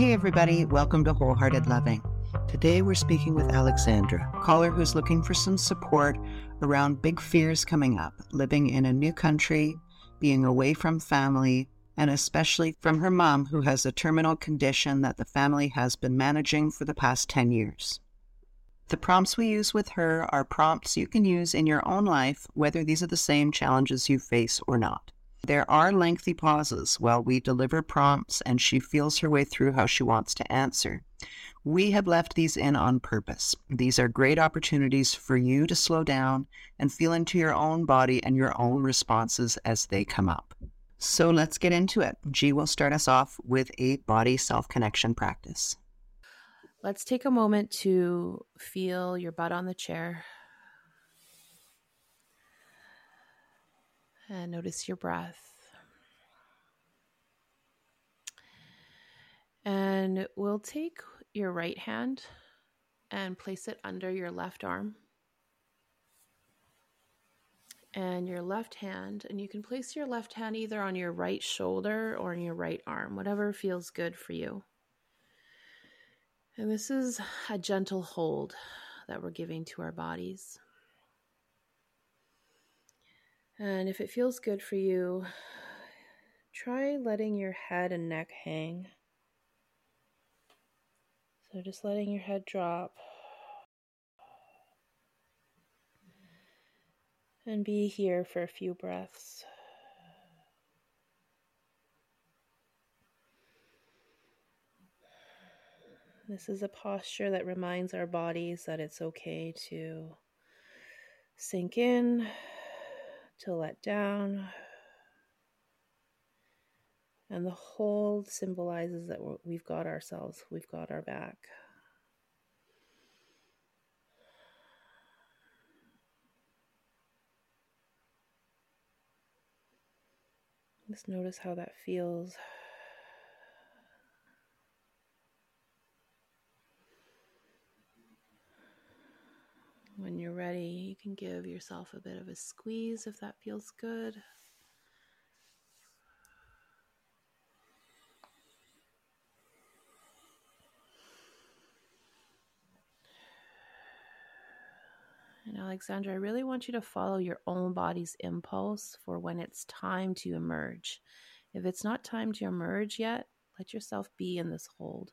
Hey, everybody, welcome to Wholehearted Loving. Today we're speaking with Aleksandra, caller who's looking for some support around big fears coming up, living in a new country, being away from family, and especially from her mom, who has a terminal condition that the family has been managing for the past 10 years. The prompts we use with her are prompts you can use in your own life, whether these are the same challenges you face or not. There are lengthy pauses while we deliver prompts and she feels her way through how she wants to answer. We have left these in on purpose. These are great opportunities for you to slow down and feel into your own body and your own responses as they come up. So let's get into it. G will start us off with a body self connection practice. Let's take a moment to feel your butt on the chair. And notice your breath. And we'll take your right hand and place it under your left arm. And your left hand, and you can place your left hand either on your right shoulder or on your right arm, whatever feels good for you. And this is a gentle hold that we're giving to our bodies. And if it feels good for you, try letting your head and neck hang. So just letting your head drop. And be here for a few breaths. This is a posture that reminds our bodies that it's okay to sink in to let down. And the hold symbolizes that we've got ourselves, we've got our back. Just notice how that feels. When you're ready, you can give yourself a bit of a squeeze if that feels good. And Aleksandra, I really want you to follow your own body's impulse for when it's time to emerge. If it's not time to emerge yet, let yourself be in this hold.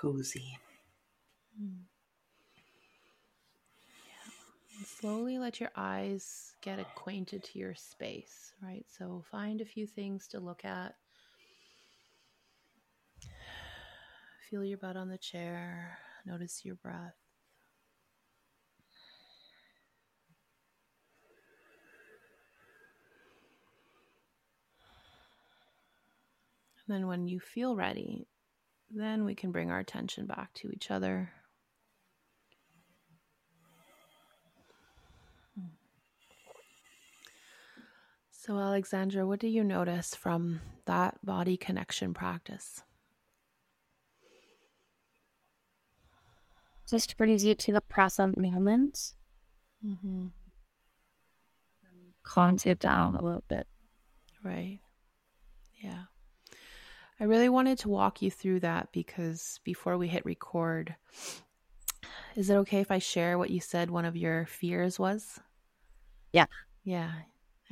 Cozy. Yeah. Slowly let your eyes get acquainted to your space, right? So find a few things to look at. Feel your butt on the chair. Notice your breath. And then when you feel ready, then we can bring our attention back to each other. So, Aleksandra, what do you notice from that body connection practice? Just brings you to the present moment. Mm-hmm. Calms you down a little bit. Right. Yeah. I really wanted to walk you through that because before we hit record, is it okay if I share what you said one of your fears was? Yeah. Yeah.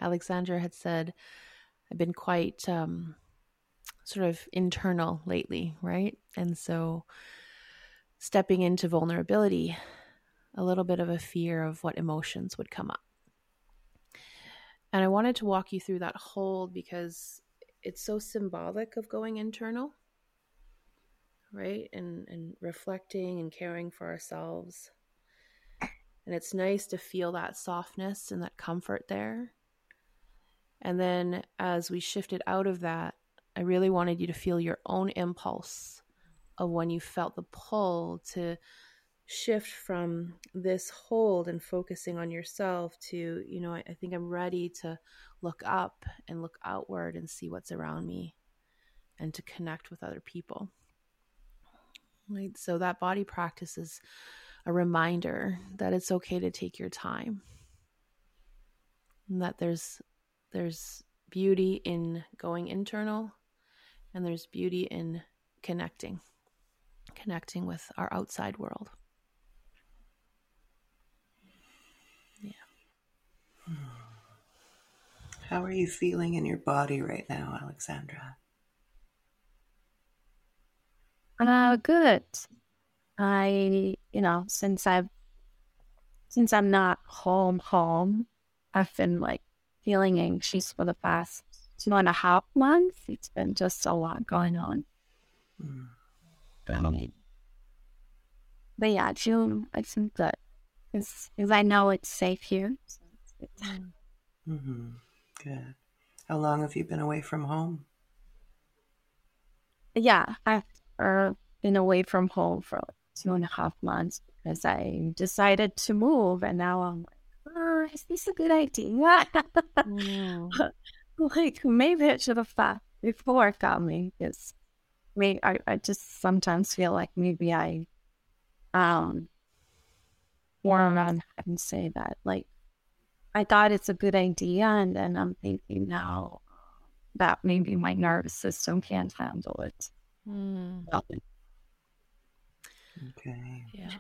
Aleksandra had said, I've been quite um, sort of internal lately, right? And so stepping into vulnerability, a little bit of a fear of what emotions would come up. And I wanted to walk you through that hold because it's so symbolic of going internal right? And and reflecting and caring for ourselves. And it's nice to feel that softness and that comfort there. And then as we shifted out of that i really wanted you to feel your own impulse of when you felt the pull to shift from this hold and focusing on yourself to you know I, I, think i'm ready to look up and look outward and see what's around me and to connect with other people. Right? So that body practice is a reminder that it's okay to take your time. And that there's there's beauty in going internal and there's beauty in connecting connecting with our outside world. How are you feeling in your body right now, Aleksandra? Uh, good. I, you know, since I've, since I'm not home, home, I've been like feeling anxious for the past two and a half months. It's been just a lot going on. Mm. But yeah, I feel, I feel good because I know it's safe here. So it's good. Mm-hmm. Good. How long have you been away from home? Yeah, I've uh, been away from home for like two and a half months because I decided to move, and now I'm like, oh, is this a good idea? mm. like maybe I should have thought before coming because me, I, I just sometimes feel like maybe I um or on and say that like I thought it's a good idea, and then I'm thinking now that maybe my nervous system can't handle it. Mm. Okay. Yeah.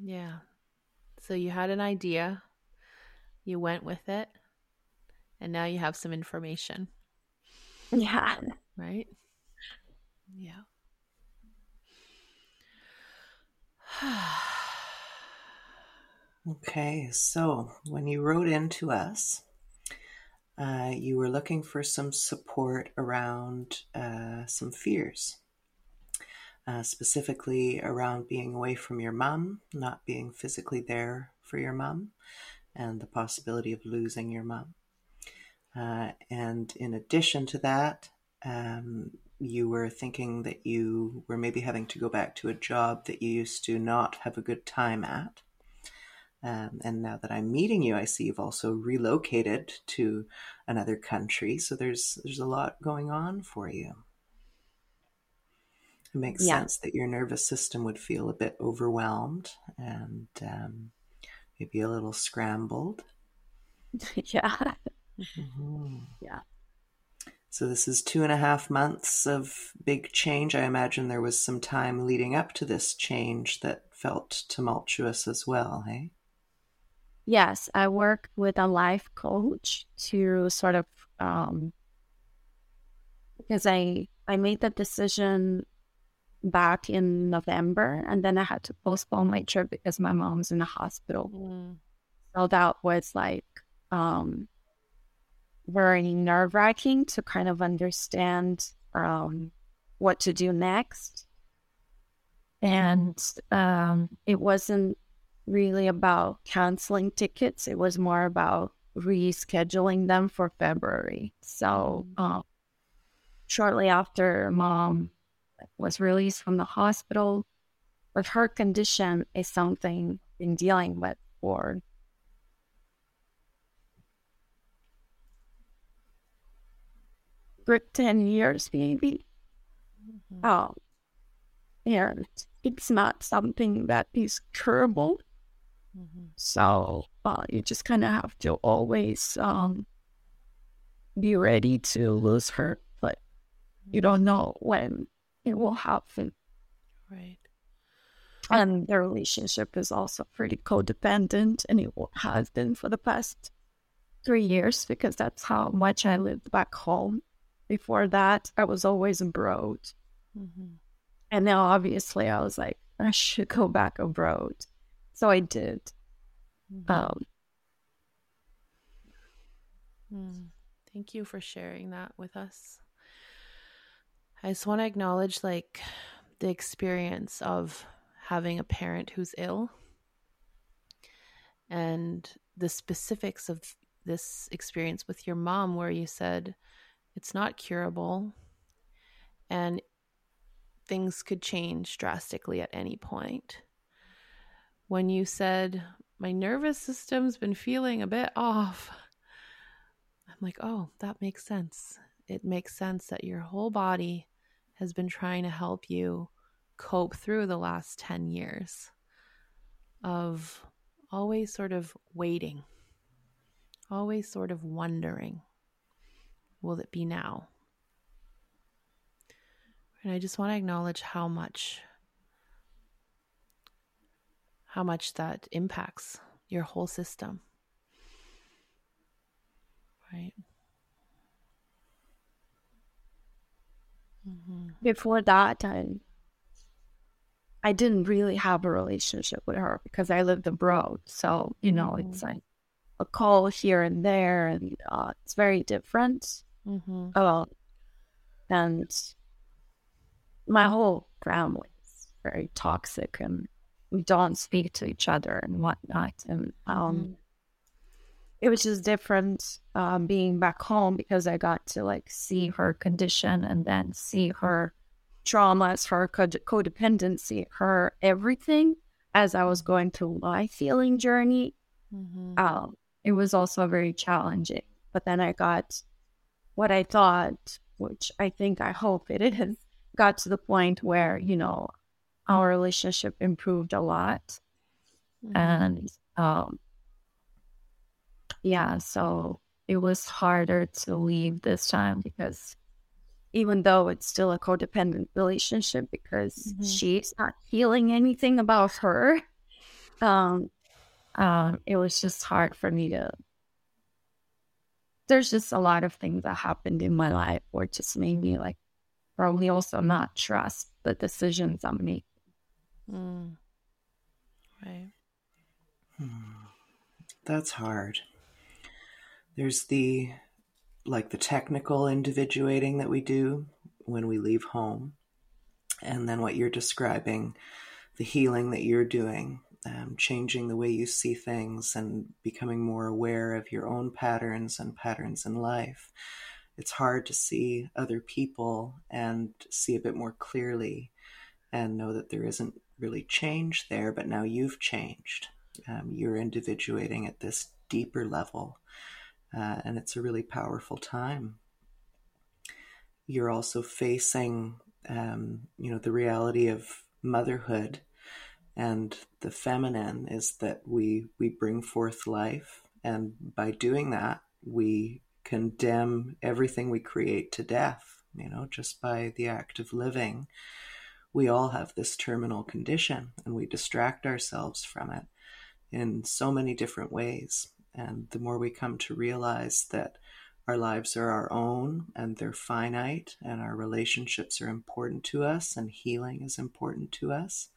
Yeah. So you had an idea, you went with it, and now you have some information. Yeah. Right? Yeah. Okay, so when you wrote into us, uh, you were looking for some support around uh, some fears, uh, specifically around being away from your mom, not being physically there for your mom, and the possibility of losing your mom. Uh, and in addition to that, um, you were thinking that you were maybe having to go back to a job that you used to not have a good time at. Um, and now that I'm meeting you, I see you've also relocated to another country. So there's there's a lot going on for you. It makes yeah. sense that your nervous system would feel a bit overwhelmed and um, maybe a little scrambled. yeah. Mm-hmm. Yeah. So this is two and a half months of big change. I imagine there was some time leading up to this change that felt tumultuous as well, hey? Yes, I work with a life coach to sort of um, because I I made the decision back in November, and then I had to postpone my trip because my mom's in the hospital. Mm. So that was like um, very nerve wracking to kind of understand um, what to do next. And um, it wasn't really about canceling tickets. It was more about rescheduling them for February. So, um, shortly after mom was released from the hospital, but her condition is something been dealing with for for 10 years maybe. Mm-hmm. Oh, and it's not something that is curable. Mm-hmm. So uh, you just kind of have to always um, be ready to lose her, but you don't know when it will happen. Right. And the relationship is also pretty codependent, and it has been for the past three years because that's how much I lived back home. Before that, I was always abroad. Mm-hmm. And now, obviously, I was like, I should go back abroad. So I did. Mm-hmm. Um, mm. Thank you for sharing that with us. I just want to acknowledge like the experience of having a parent who's ill and the specifics of this experience with your mom where you said it's not curable and things could change drastically at any point when you said, My nervous system's been feeling a bit off, I'm like, Oh, that makes sense. it makes sense that your whole body has been trying to help you cope through the last 10 years of always sort of waiting, always sort of wondering, will it be now? And I just want to acknowledge how much how much that impacts your whole system. Right. Mm-hmm. Before that, I I didn't really have a relationship with her because I lived abroad. So you know, mm-hmm. it's like a call here and there, and uh, it's very different. Mm-hmm. Uh, and my whole family is very toxic, and we don't speak to each other and whatnot. And um, mm-hmm. it was just different um, being back home because I got to like see her condition and then see her traumas, her codependency, her everything as I was going through my healing journey. Mm-hmm. Um, it was also very challenging. But then I got what I thought, which I think I hope it is, got to the point where, you know, our relationship improved a lot. Mm-hmm. And um, yeah, so it was harder to leave this time because even though it's still a codependent relationship because mm-hmm. she's not feeling anything about her um um it was just hard for me to there's just a lot of things that happened in my life where just made me like probably also not trust the decisions i'm making Mm. Right. Hmm. That's hard. There's the like the technical individuating that we do when we leave home, and then what you're describing, the healing that you're doing, um, changing the way you see things and becoming more aware of your own patterns and patterns in life. It's hard to see other people and see a bit more clearly and know that there isn't really change there, but now you've changed. Um, you're individuating at this deeper level, uh, and it's a really powerful time. You're also facing, um, you know, the reality of motherhood, and the feminine is that we we bring forth life, and by doing that, we condemn everything we create to death. You know, just by the act of living we all have this terminal condition and we distract ourselves from it in so many different ways. And the more we come to realize that our lives are our own and they're finite and our relationships are important to us and healing is important to us,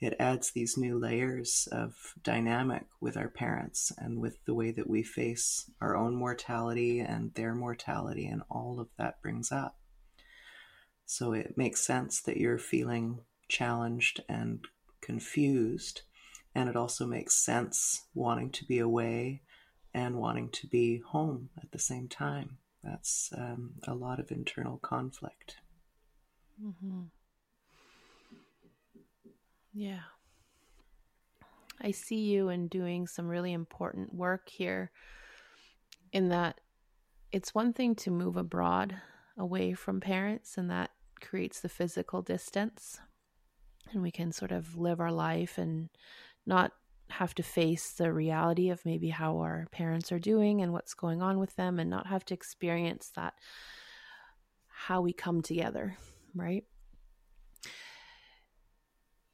it adds these new layers of dynamic with our parents and with the way that we face our own mortality and their mortality and all of that brings up. So it makes sense that you're feeling challenged and confused. And it also makes sense wanting to be away and wanting to be home at the same time. That's um, a lot of internal conflict. Mm-hmm. Yeah. I see you in doing some really important work here in that it's one thing to move abroad away from parents and that creates the physical distance and we can sort of live our life and not have to face the reality of maybe how our parents are doing and what's going on with them and not have to experience that how we come together, right?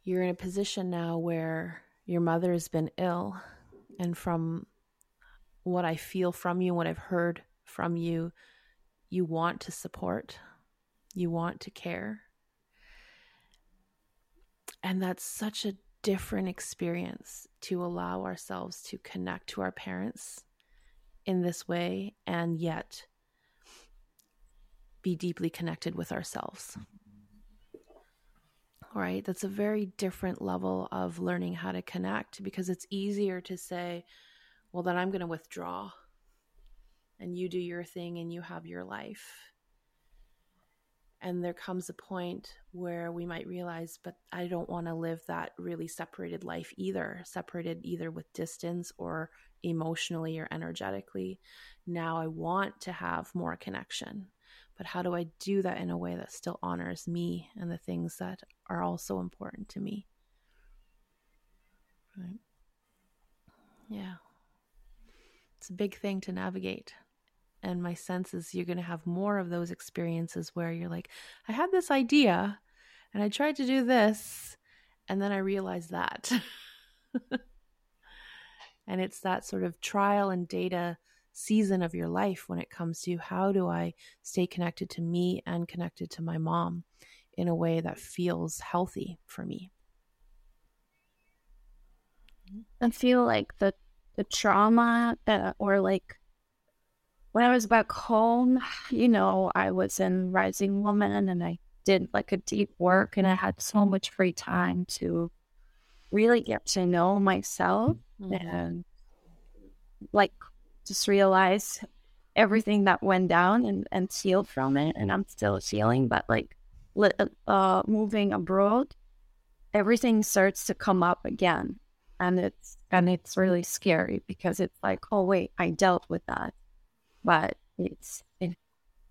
You're in a position now where your mother has been ill and from what I feel from you, what I've heard from you, you want to support you want to care. And that's such a different experience to allow ourselves to connect to our parents in this way and yet be deeply connected with ourselves. Right? That's a very different level of learning how to connect because it's easier to say, well, then I'm going to withdraw and you do your thing and you have your life and there comes a point where we might realize but i don't want to live that really separated life either separated either with distance or emotionally or energetically now i want to have more connection but how do I do that in a way that still honors me and the things that are also important to me? Right. Yeah. It's a big thing to navigate. And my sense is you're going to have more of those experiences where you're like, I had this idea and I tried to do this, and then I realized that. and it's that sort of trial and data season of your life when it comes to how do I stay connected to me and connected to my mom in a way that feels healthy for me. I feel like the the trauma that, or like when I was back home, you know, I was in Rising Woman and I did like a deep work and I had so much free time to really get to know myself mm-hmm. and like just realize everything that went down and, and heal from it. And I'm still healing, but like uh, moving abroad, everything starts to come up again. And it's and it's really scary because it's like, oh wait, I dealt with that. But it's it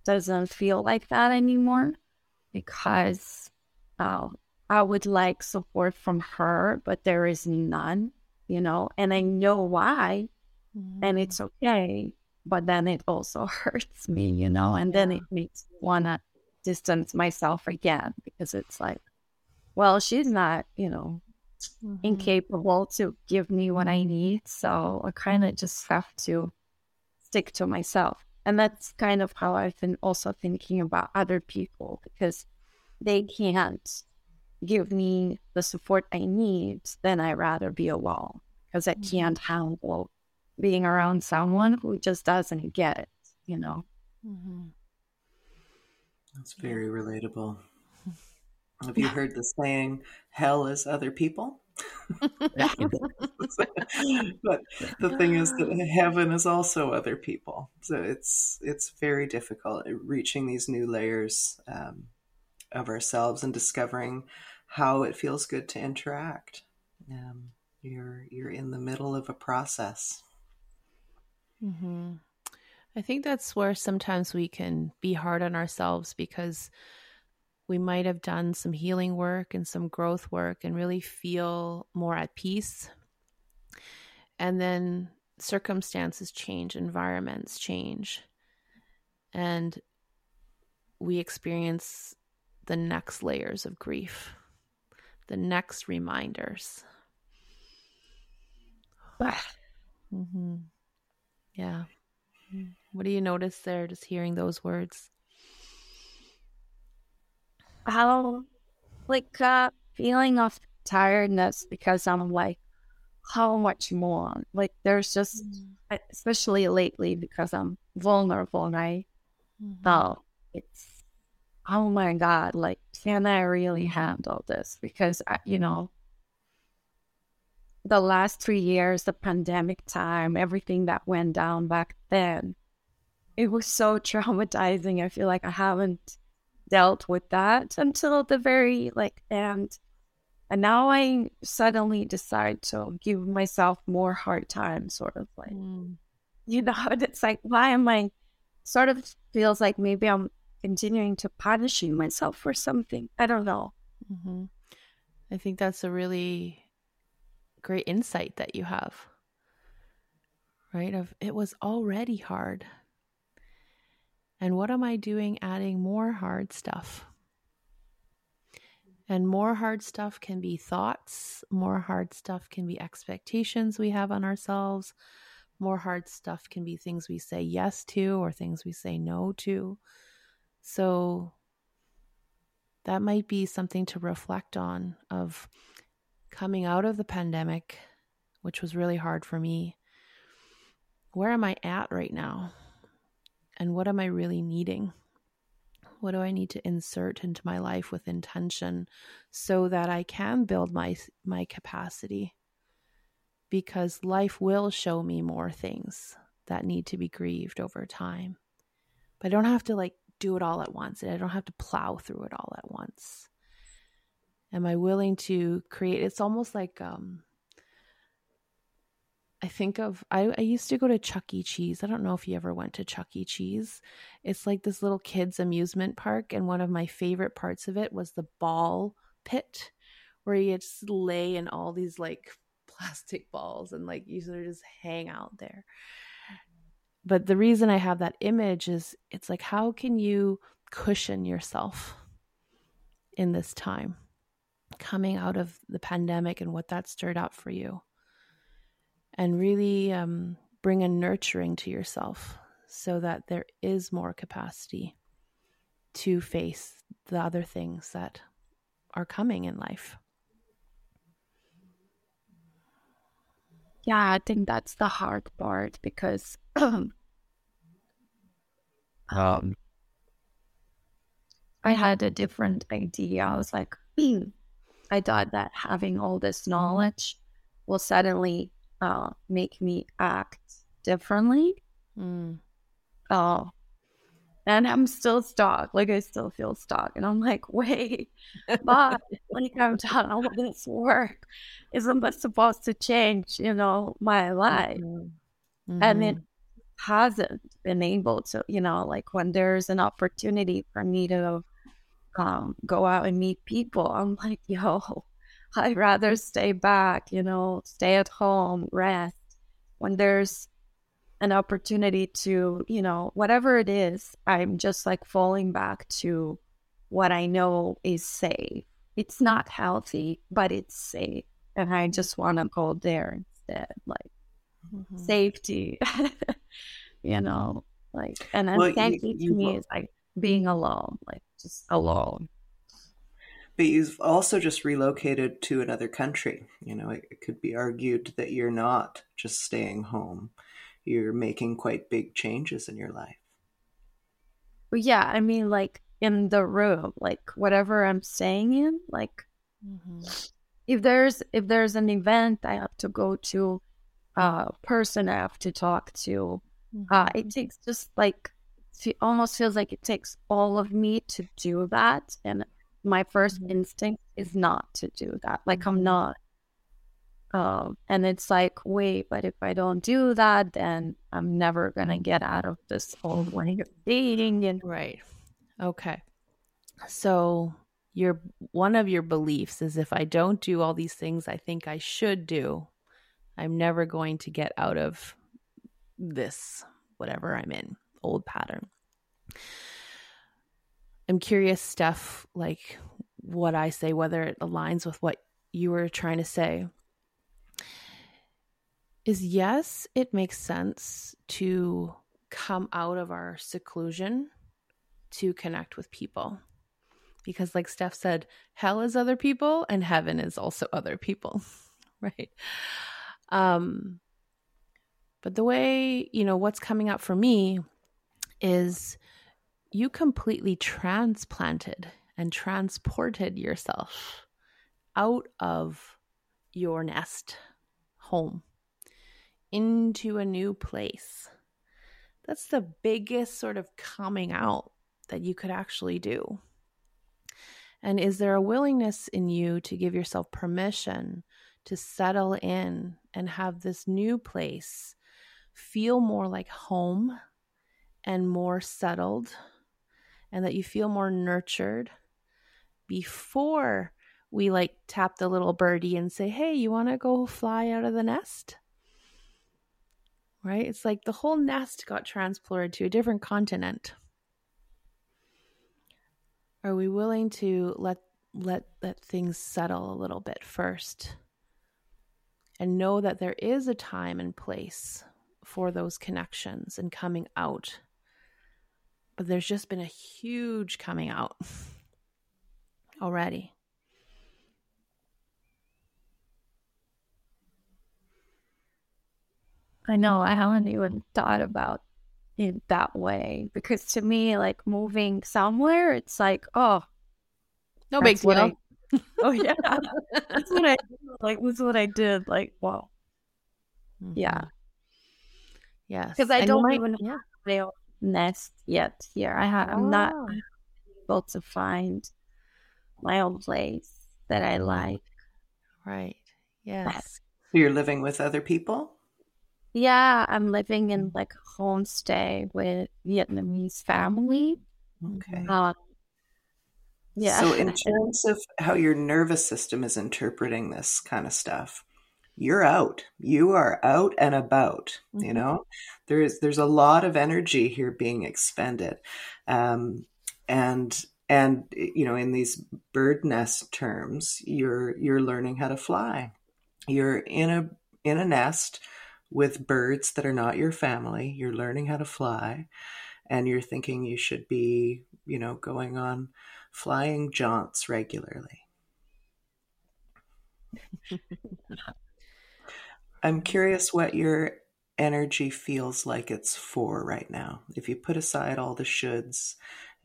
doesn't feel like that anymore because uh, I would like support from her, but there is none, you know, and I know why mm-hmm. and it's okay. But then it also hurts me, you know, and yeah. then it makes me want to distance myself again because it's like, well, she's not, you know, mm-hmm. incapable to give me what I need. So I kind of just have to stick to myself. And that's kind of how I've been also thinking about other people because they can't give me the support I need, then I'd rather be alone because I mm-hmm. can't handle being around someone who just doesn't get it, you know. Mm-hmm. That's very relatable. Have you heard the saying, hell is other people? but the thing is that heaven is also other people. So it's it's very difficult reaching these new layers um, of ourselves and discovering how it feels good to interact. Um, you're you're in the middle of a process. Mm-hmm. I think that's where sometimes we can be hard on ourselves because we might have done some healing work and some growth work and really feel more at peace. And then circumstances change, environments change, and we experience the next layers of grief, the next reminders. mm-hmm. Yeah. What do you notice there just hearing those words? How, like, uh, feeling of tiredness because I'm like, how much more? Like, there's just, mm. especially lately because I'm vulnerable, right? Mm-hmm. So it's, oh my God, like, can I really handle this? Because, I, you know, the last three years, the pandemic time, everything that went down back then, it was so traumatizing. I feel like I haven't dealt with that until the very like end. And now I suddenly decide to give myself more hard time, sort of like, mm. you know, it's like, why am I sort of feels like maybe I'm continuing to punishing myself for something. I don't know. Mm-hmm. I think that's a really great insight that you have. Right? Of it was already hard. And what am I doing adding more hard stuff? And more hard stuff can be thoughts, more hard stuff can be expectations we have on ourselves, more hard stuff can be things we say yes to or things we say no to. So that might be something to reflect on of coming out of the pandemic, which was really hard for me, where am I at right now? And what am I really needing? What do I need to insert into my life with intention so that I can build my my capacity? Because life will show me more things that need to be grieved over time. But I don't have to like do it all at once. And I don't have to plow through it all at once. Am I willing to create? It's almost like um, I think of I, I used to go to Chuck E. Cheese. I don't know if you ever went to Chuck E. Cheese. It's like this little kids amusement park, and one of my favorite parts of it was the ball pit, where you just lay in all these like plastic balls and like you sort of just hang out there. But the reason I have that image is it's like how can you cushion yourself in this time coming out of the pandemic and what that stirred up for you? And really um, bring a nurturing to yourself so that there is more capacity to face the other things that are coming in life. Yeah, I think that's the hard part because um, I had a different idea. I was like, I thought that having all this knowledge will suddenly uh, make me act differently. Mm. Uh, and I'm still stuck. Like I still feel stuck. And I'm like, wait, but like I've done all this work. Isn't that supposed to change, you know, my life? Mm-hmm. Mm-hmm. And it mm-hmm. hasn't been able to, you know, like when there's an opportunity for me to um, go out and meet people, I'm like, yo, I'd rather stay back, you know, stay at home, rest. When there's an opportunity to, you know, whatever it is, I'm just like falling back to what I know is safe. It's not healthy, but it's safe. And I just want to go there instead, like mm-hmm. safety, you know, like, and well, safety to me is like being alone, like just alone but you've also just relocated to another country. You know, it, it could be argued that you're not just staying home, you're making quite big changes in your life. Yeah, I mean, like in the room, like whatever I'm staying in, like mm-hmm. if there's if there's an event I have to go to, a uh, person I have to talk to, mm-hmm. uh, it takes just like it almost feels like it takes all of me to do that, and my 1st mm-hmm. instinct is not to do that. Like mm-hmm. I'm not. Um, and it's like, wait, but if I don't do that, then I'm never gonna get out of this old way of dating. And right, okay. So your one of your beliefs is if I don't do all these things I think I should do, I'm never going to get out of this whatever I'm in old pattern. I'm curious, Steph, like what I say, whether it aligns with what you were trying to say. Is yes, it makes sense to come out of our seclusion to connect with people. Because, like Steph said, hell is other people and heaven is also other people, right? Um, but the way, you know, what's coming up for me is you completely transplanted and transported yourself out of your nest home into a new place. That's the biggest sort of coming out that you could actually do. And is there a willingness in you to give yourself permission to settle in and have this new place feel more like home and more settled and that you feel more nurtured before we like tap the little birdie and say, Hey, you want to go fly out of the nest? Right? It's like the whole nest got transported to a different continent. Are we willing to let let let things settle a little bit first and know that there is a time and place for those connections and coming out but there's just been a huge coming out already. I know I haven't even thought about it that way because to me, like moving somewhere, it's like, oh, no big deal. I, oh yeah, that's what I like. Was what I did. Like, wow, mm-hmm. yeah, yes, because I and don't might, even yeah nest yet here. I have I'm not oh. able to find my own place that I like. Right. Yes. So you're living with other people? Yeah, I'm living in like a homestay with Vietnamese family. Okay. Um, yeah. So, in terms of how your nervous system is interpreting this kind of stuff, you're out. You are out and about. Mm-hmm. You know, there's there's a lot of energy here being expended, um, and and you know, in these bird nest terms, you're you're learning how to fly. You're in a in a nest with birds that are not your family. You're learning how to fly, and you're thinking you should be, you know, going on flying jaunts regularly. I'm curious what your energy feels like it's for right now. If you put aside all the shoulds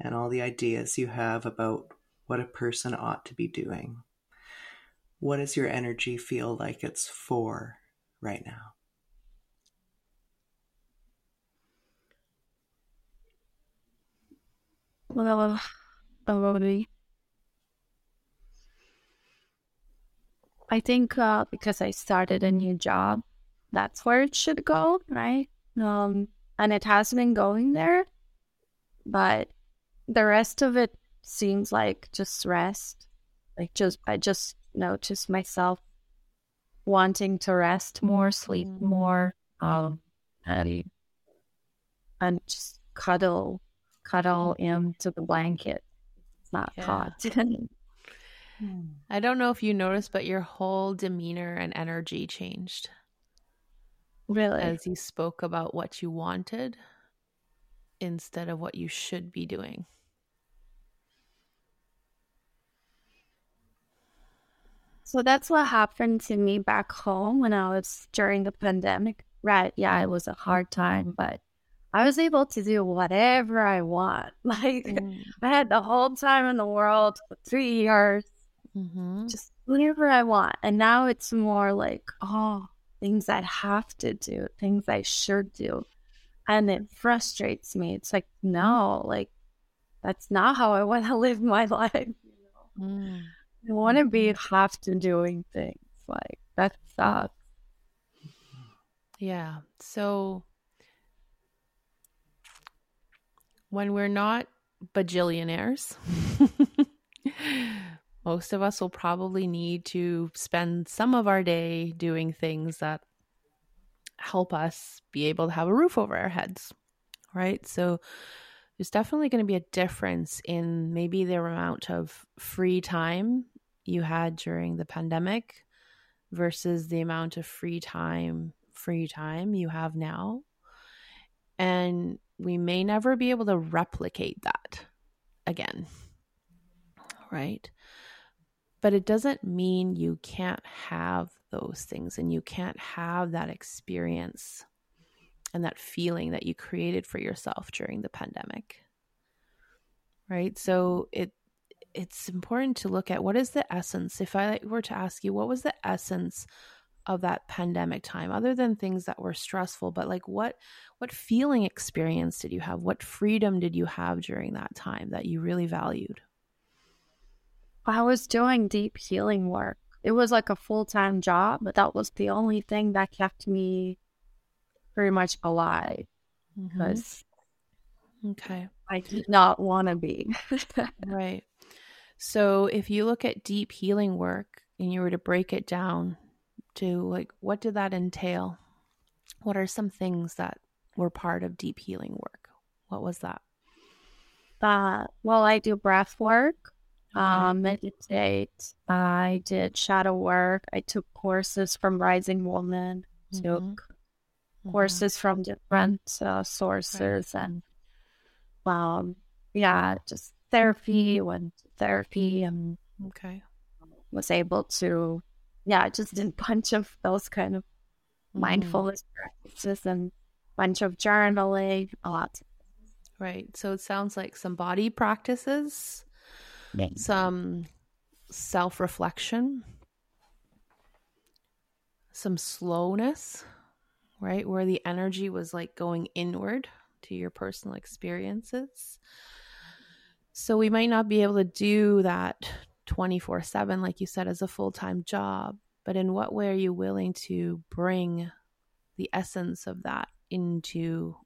and all the ideas you have about what a person ought to be doing, what does your energy feel like it's for right now? Well, probably. I think uh, because I started a new job, that's where it should go, right? Um, and it has been going there, but the rest of it seems like just rest. Like just I just noticed myself wanting to rest more, sleep mm-hmm. more, um, and and just cuddle, cuddle into the blanket. It's not yeah. hot. I don't know if you noticed, but your whole demeanor and energy changed. Really? As you spoke about what you wanted instead of what you should be doing. So that's what happened to me back home when I was during the pandemic. Right. Yeah, it was a hard time, but I was able to do whatever I want. Like mm. I had the whole time in the world for three years mm-hmm. just whatever I want. And now it's more like, oh, things I have to do, things I should do. And it frustrates me. It's like, no, like, that's not how I want to live my life. You know? mm. I want to be mm-hmm. have to doing things. Like, that sucks. Yeah. So, when we're not bajillionaires, most of us will probably need to spend some of our day doing things that help us be able to have a roof over our heads, right? So there's definitely going to be a difference in maybe the amount of free time you had during the pandemic versus the amount of free time free time you have now and we may never be able to replicate that again right but it doesn't mean you can't have those things and you can't have that experience and that feeling that you created for yourself during the pandemic. Right? So it it's important to look at what is the essence. If I were to ask you what was the essence of that pandemic time other than things that were stressful but like what what feeling experience did you have what freedom did you have during that time that you really valued I was doing deep healing work. It was like a full time job, but that was the only thing that kept me pretty much alive. Because mm-hmm. okay, I did not want to be. right. So if you look at deep healing work and you were to break it down to like what did that entail? What are some things that were part of deep healing work? What was that? Uh, well, I do breath work um, meditate. I did shadow work. I took courses from Rising Woman, mm-hmm. took mm-hmm. courses from different uh, sources, right. and um, yeah, just therapy. Went to therapy and okay, was able to, yeah, just did a bunch of those kind of mm-hmm. mindfulness practices and bunch of journaling, a lot. Right. So it sounds like some body practices some self reflection, some slowness, right? Where the energy was like going inward to your personal experiences. So we might not be able to do that 24 7, like you said, as a full time job, but in what way are you willing to bring the essence of that into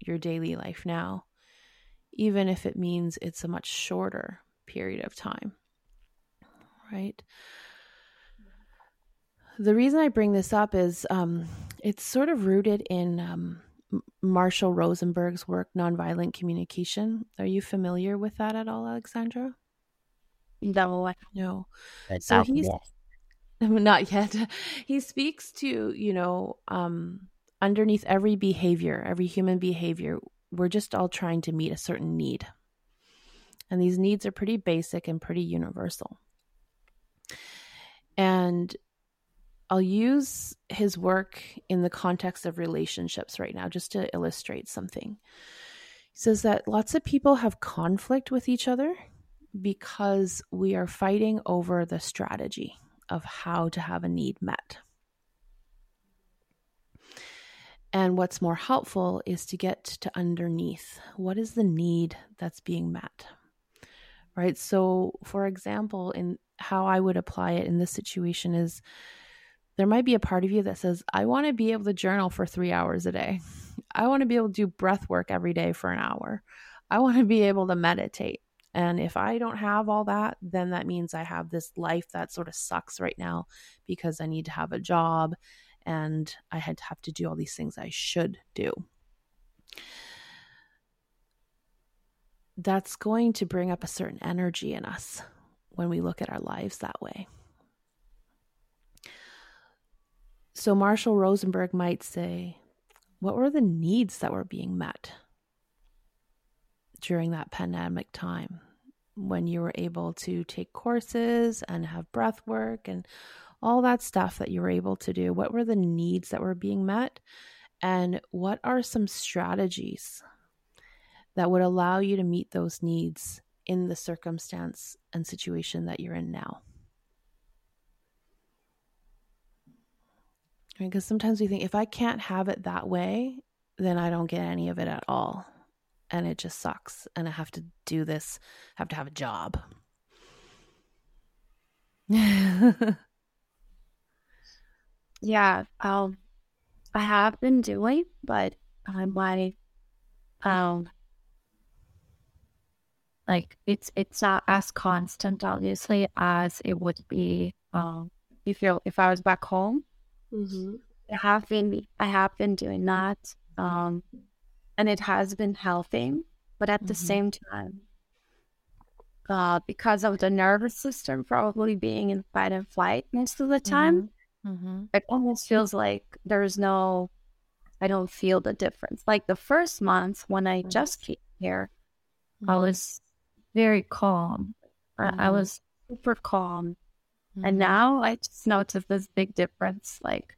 your daily life now, even if it means it's a much shorter period of time. Right? The reason I bring this up is um, it's sort of rooted in um, Marshall Rosenberg's work, Nonviolent Communication. Are you familiar with that at all, Aleksandra? No. No. So he's not yet. He speaks to, you know, um, underneath every behavior, every human behavior, we're just all trying to meet a certain need. And these needs are pretty basic and pretty universal. And I'll use his work in the context of relationships right now just to illustrate something. He says that lots of people have conflict with each other because we are fighting over the strategy of how to have a need met. And what's more helpful is to get to underneath what is the need that's being met. Right? So, for example, in how I would apply it in this situation is there might be a part of you that says, I want to be able to journal for three hours a day. I want to be able to do breath work every day for an hour. I want to be able to meditate. And if I don't have all that, then that means I have this life that sort of sucks right now because I need to have a job and I had to have to do all these things I should do. That's going to bring up a certain energy in us when we look at our lives that way. So, Marshall Rosenberg might say, What were the needs that were being met? during that pandemic time when you were able to take courses and have breath work and all that stuff that you were able to do? What were the needs that were being met? And what are some strategies that would allow you to meet those needs in the circumstance and situation that you're in now? Because sometimes we think if I can't have it that way, then I don't get any of it at all and it just sucks and i have to do this I have to have a job yeah um i have been doing but i'm like um like it's it's not as constant obviously as it would be um if you if i was back home mm-hmm. i have been i have been doing that um and it has been helping. But at mm-hmm. the same time, uh, because of the nervous system probably being in fight and flight most of the time, mm-hmm. Mm-hmm. it almost feels like there's no, I don't feel the difference. Like the first month when I just came here, I mm-hmm. was very calm. I, I mm-hmm. was super calm. And now I just notice this big difference, like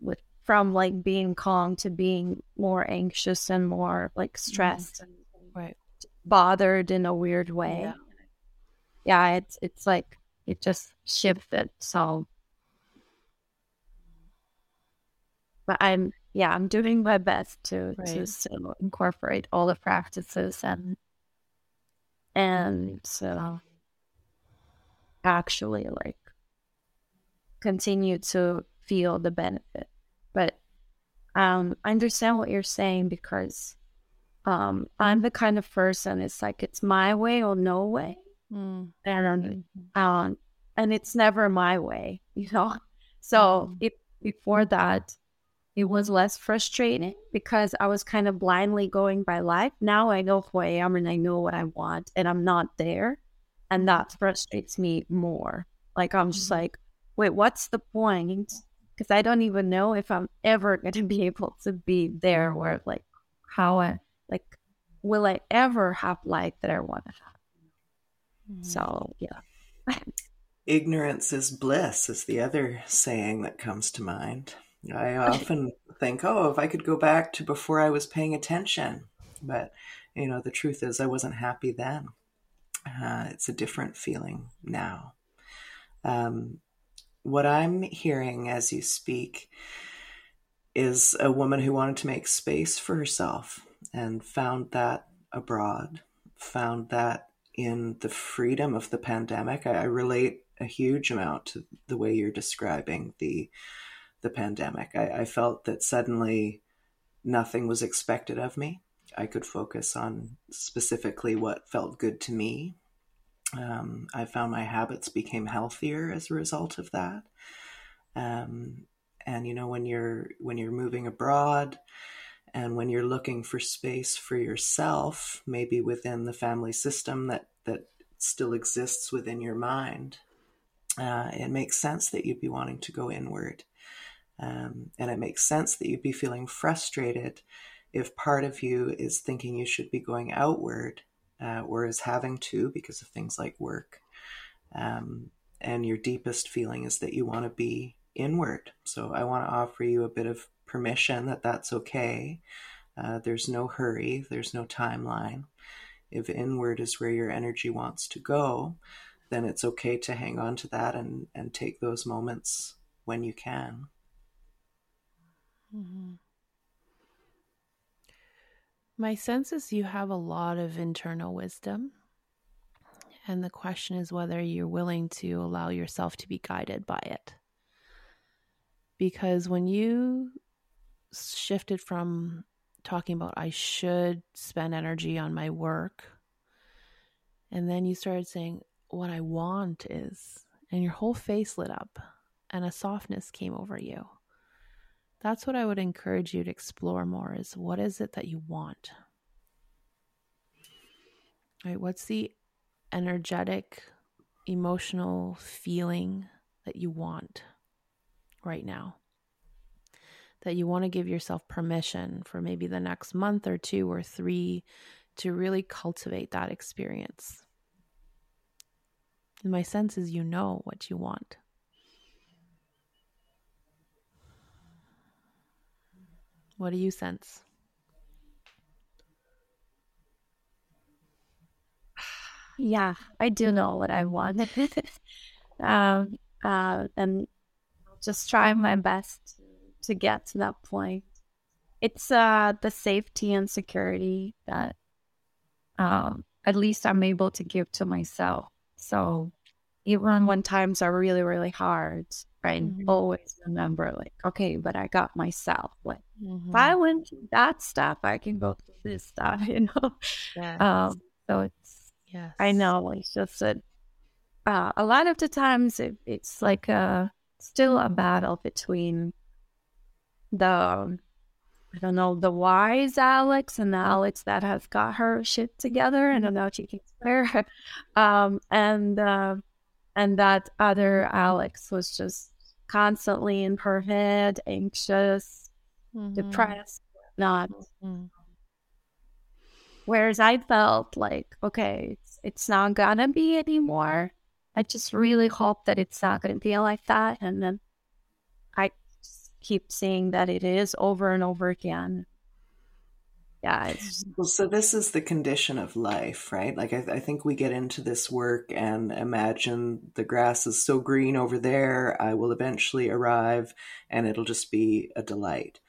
with from like being calm to being more anxious and more like mm-hmm. stressed mm-hmm. and right. bothered in a weird way. Yeah. yeah, it's it's like it just shifted. So but I'm yeah, I'm doing my best to right. to still incorporate all the practices and and so actually like continue to feel the benefit but um, I understand what you're saying because um, I'm the kind of person it's like it's my way or no way, mm. and um, and it's never my way, you know. So mm. it, before that, it was less frustrating because I was kind of blindly going by life. Now I know who I am and I know what I want, and I'm not there, and that frustrates me more. Like I'm just mm. like, wait, what's the point? because I don't even know if I'm ever going to be able to be there where like how I like will I ever have life that I want to have. Mm-hmm. So yeah. Ignorance is bliss is the other saying that comes to mind. I often think, oh, if I could go back to before I was paying attention, but you know, the truth is, I wasn't happy then. Uh, it's a different feeling now. Um, what I'm hearing as you speak is a woman who wanted to make space for herself and found that abroad, found that in the freedom of the pandemic. I, I relate a huge amount to the way you're describing the the pandemic. I, I felt that suddenly nothing was expected of me. I could focus on specifically what felt good to me. Um, I found my habits became healthier as a result of that. Um, and you know, when you're when you're moving abroad, and when you're looking for space for yourself, maybe within the family system that that still exists within your mind, uh, it makes sense that you'd be wanting to go inward. Um, and it makes sense that you'd be feeling frustrated if part of you is thinking you should be going outward uh, or is having to because of things like work. Um, and your deepest feeling is that you want to be inward. So I want to offer you a bit of permission that that's okay. Uh, there's no hurry, there's no timeline. If inward is where your energy wants to go, then it's okay to hang on to that and, and take those moments when you can. Mm-hmm. My sense is you have a lot of internal wisdom. And the question is whether you're willing to allow yourself to be guided by it. Because when you shifted from talking about I should spend energy on my work, and then you started saying, What I want is, and your whole face lit up and a softness came over you that's what I would encourage you to explore more is what is it that you want? Right? What's the energetic, emotional feeling that you want right now? That you want to give yourself permission for maybe the next month or two or three to really cultivate that experience. And my sense is you know what you want. What do you sense? Yeah, I do know what I want. um, uh, and just try my best to get to that point. It's uh, the safety and security that um, at least I'm able to give to myself. So even when times are really, really hard, right? Mm-hmm. Always remember, like, okay, but I got myself. Like, mm-hmm. if I mm-hmm. went through that stuff, I can go through this stuff, you know? Yes. Um, so it's, yes. I know, it's just that uh, a lot of the times it, it's like a, still a battle between the, I don't know, the wise Alex and the Alex that has got her shit together. I don't know if you can swear. um, and, uh, and that other Alex was just constantly in her head, anxious, mm-hmm. depressed, not. Mm-hmm. Whereas I felt like, okay, it's, it's not gonna be anymore. I just really hope that it's not gonna be like that. And then I keep seeing that it is over and over again yeah well so this is the condition of life right? Like I, I, think we get into this work and imagine the grass is so green over there i will eventually arrive and it'll just be a delight.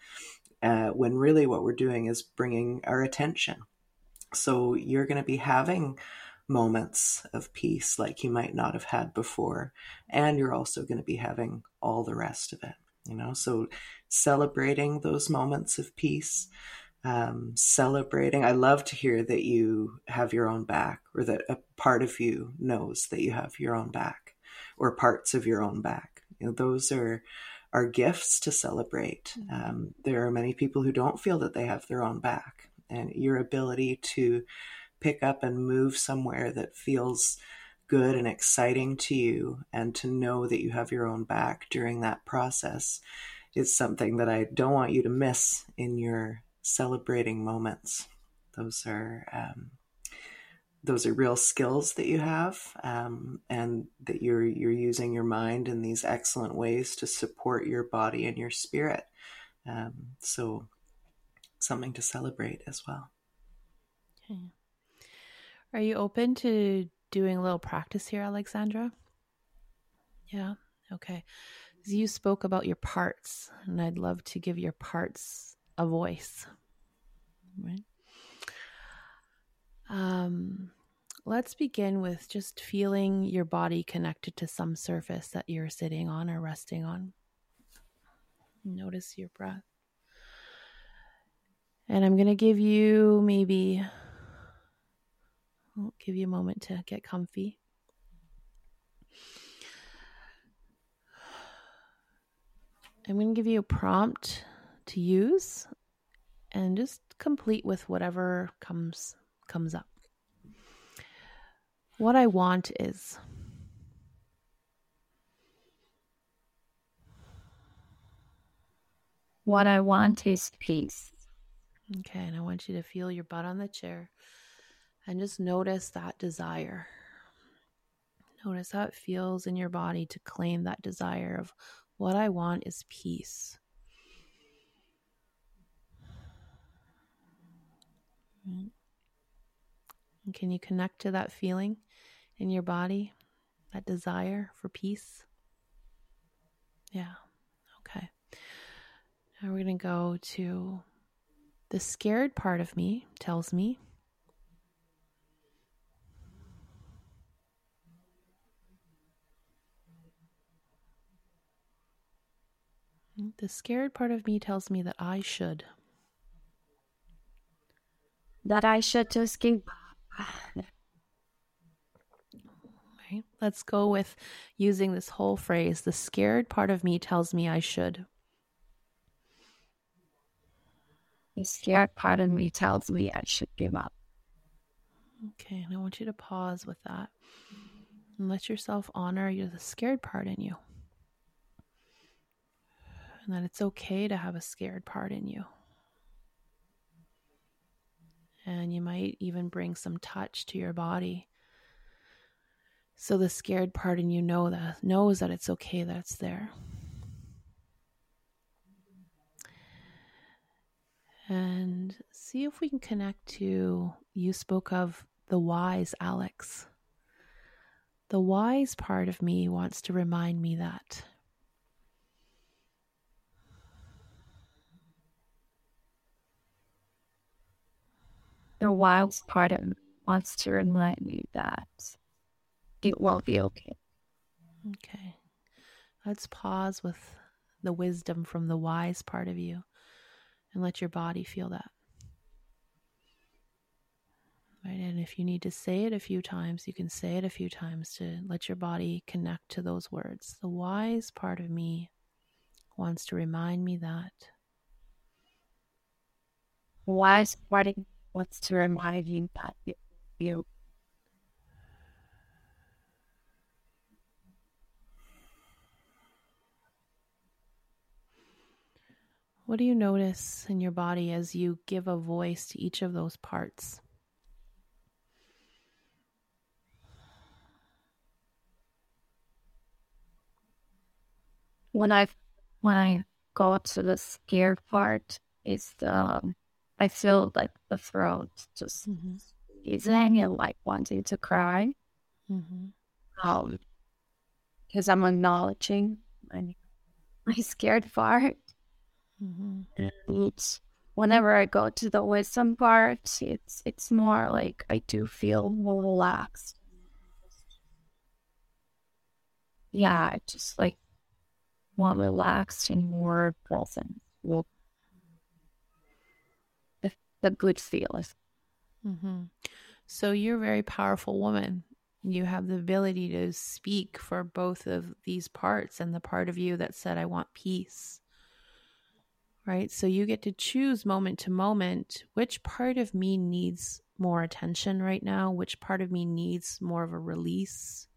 Uh, when really what we're doing is bringing our attention. So you're going to be having moments of peace like you might not have had before and you're also going to be having all the rest of it you know? So celebrating those moments of peace um, celebrating. I love to hear that you have your own back, or that a part of you knows that you have your own back, or parts of your own back. You know, those are are gifts to celebrate. Mm-hmm. Um, there are many people who don't feel that they have their own back, and your ability to pick up and move somewhere that feels good and exciting to you, and to know that you have your own back during that process is something that I don't want you to miss in your celebrating moments. Those are um, those are real skills that you have, um, and that you're you're using your mind in these excellent ways to support your body and your spirit. Um, so, something to celebrate as well. Okay. Are you open to doing a little practice here, Aleksandra? Yeah. Okay. You spoke about your parts, and I'd love to give your parts a voice right? Um, let's begin with just feeling your body connected to some surface that you're sitting on or resting on. Notice your breath. And I'm going to give you maybe, I'll give you a moment to get comfy. I'm going to give you a prompt to use and just complete with whatever comes comes up. What I want is What I want is peace. Okay, and I want you to feel your butt on the chair and just notice that desire. Notice how it feels in your body to claim that desire of what I want is peace. And can you connect to that feeling in your body, that desire for peace? Yeah, okay. Now we're going to go to the scared part of me tells me The scared part of me tells me that I should. That I should just give. Right. Let's go with using this whole phrase. The scared part of me tells me I should. The scared part of me tells me I should give up. Okay, and I want you to pause with that and let yourself honor the scared part in you. And that it's okay to have a scared part in you. And you might even bring some touch to your body. So the scared part in you know that knows that it's okay that's there. and see if we can connect to you spoke of the wise Alex. The wise part of me wants to remind me that. The wise part of me wants to remind me that it will be okay. Okay. Let's pause with the wisdom from the wise part of you and let your body feel that. Right, and if you need to say it a few times, you can say it a few times to let your body connect to those words. The wise part of me wants to remind me that. Wise part of wants to remind you that you What do you notice in your body as you give a voice to each of those parts? When I when I go up to the scared part, it's the um, I feel like the throat just mm-hmm. easing and like wanting to cry. Mm-hmm. Um, because I'm acknowledging my my scared part Mm-hmm. And whenever I go to the wisdom part, it's it's more like I do feel more relaxed. Yeah, I just like more relaxed and more present. Well, the, good feelings. Mm-hmm. So you're a very powerful woman. You have the ability to speak for both of these parts and the part of you that said, I want peace right? So you get to choose moment to moment which part of me needs more attention right now, which part of me needs more of a release,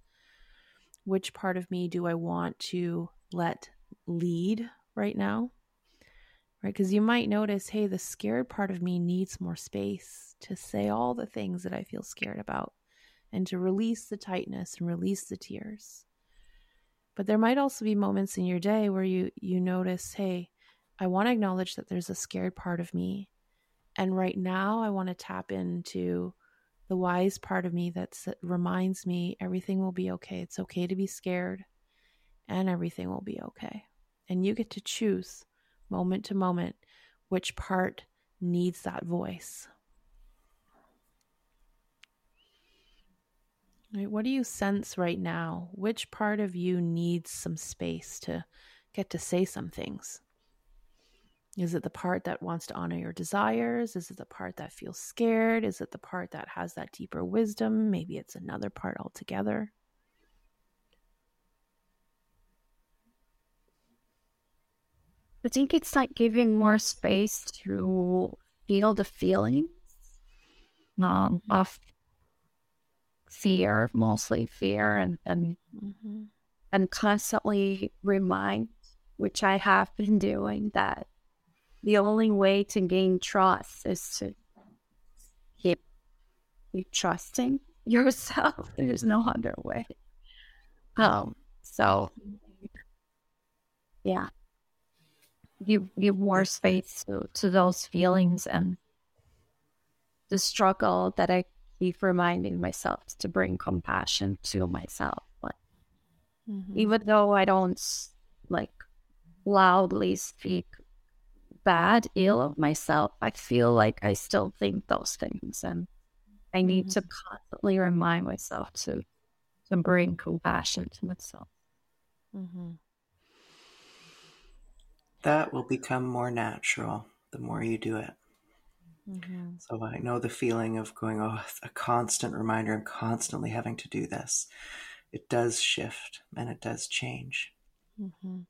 which part of me do I want to let lead right now, right? Because you might notice, hey, the scared part of me needs more space to say all the things that I feel scared about and to release the tightness and release the tears. But there might also be moments in your day where you you notice, hey, I want to acknowledge that there's a scared part of me. And right now, I want to tap into the wise part of me that reminds me everything will be okay. It's okay to be scared, and everything will be okay. And you get to choose moment to moment which part needs that voice. What do you sense right now? Which part of you needs some space to get to say some things? Is it the part that wants to honor your desires? Is it the part that feels scared? Is it the part that has that deeper wisdom? Maybe it's another part altogether. I think it's like giving more space to feel the feelings um, of fear, mostly fear, and and mm-hmm. and constantly remind, which I have been doing, that the only way to gain trust is to keep keep trusting yourself. There's no other way. Um. So, yeah, give give more space to to those feelings and the struggle that I keep reminding myself to bring compassion to myself. But mm-hmm. even though I don't like loudly speak bad, ill of myself, I feel like I still think those things, and I need mm-hmm. to constantly remind myself to to bring compassion to myself. Mm-hmm. That will become more natural the more you do it. Mm-hmm. So I know the feeling of going, oh, a constant reminder. I'm constantly having to do this. It does shift and it does change. Mm-hmm.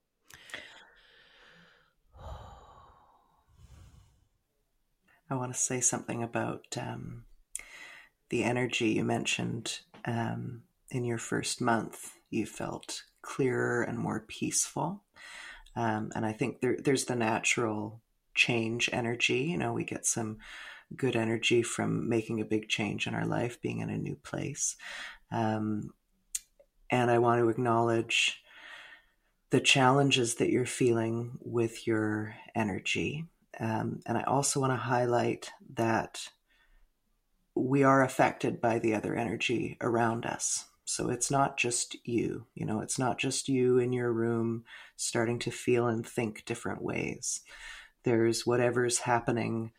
I want to say something about um, the energy you mentioned um, in your first month. You felt clearer and more peaceful. Um, and I think there, there's the natural change energy. You know, we get some good energy from making a big change in our life, being in a new place. Um, and I want to acknowledge the challenges that you're feeling with your energy. Um, and I also want to highlight that we are affected by the other energy around us. So it's not just you, you know, it's not just you in your room starting to feel and think different ways. There's whatever's happening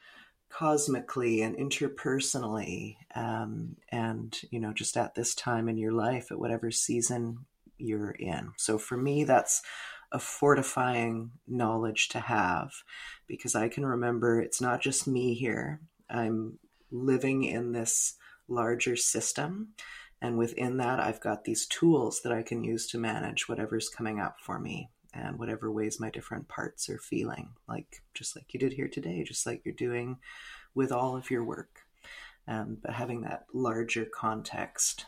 cosmically and interpersonally um, and you know just at this time in your life at whatever season you're in. So for me that's a fortifying knowledge to have because i can remember it's not just me here. I'm living in this larger system and within that i've got these tools that i can use to manage whatever's coming up for me and whatever ways my different parts are feeling, like just like you did here today, just like you're doing with all of your work. Um, but having that larger context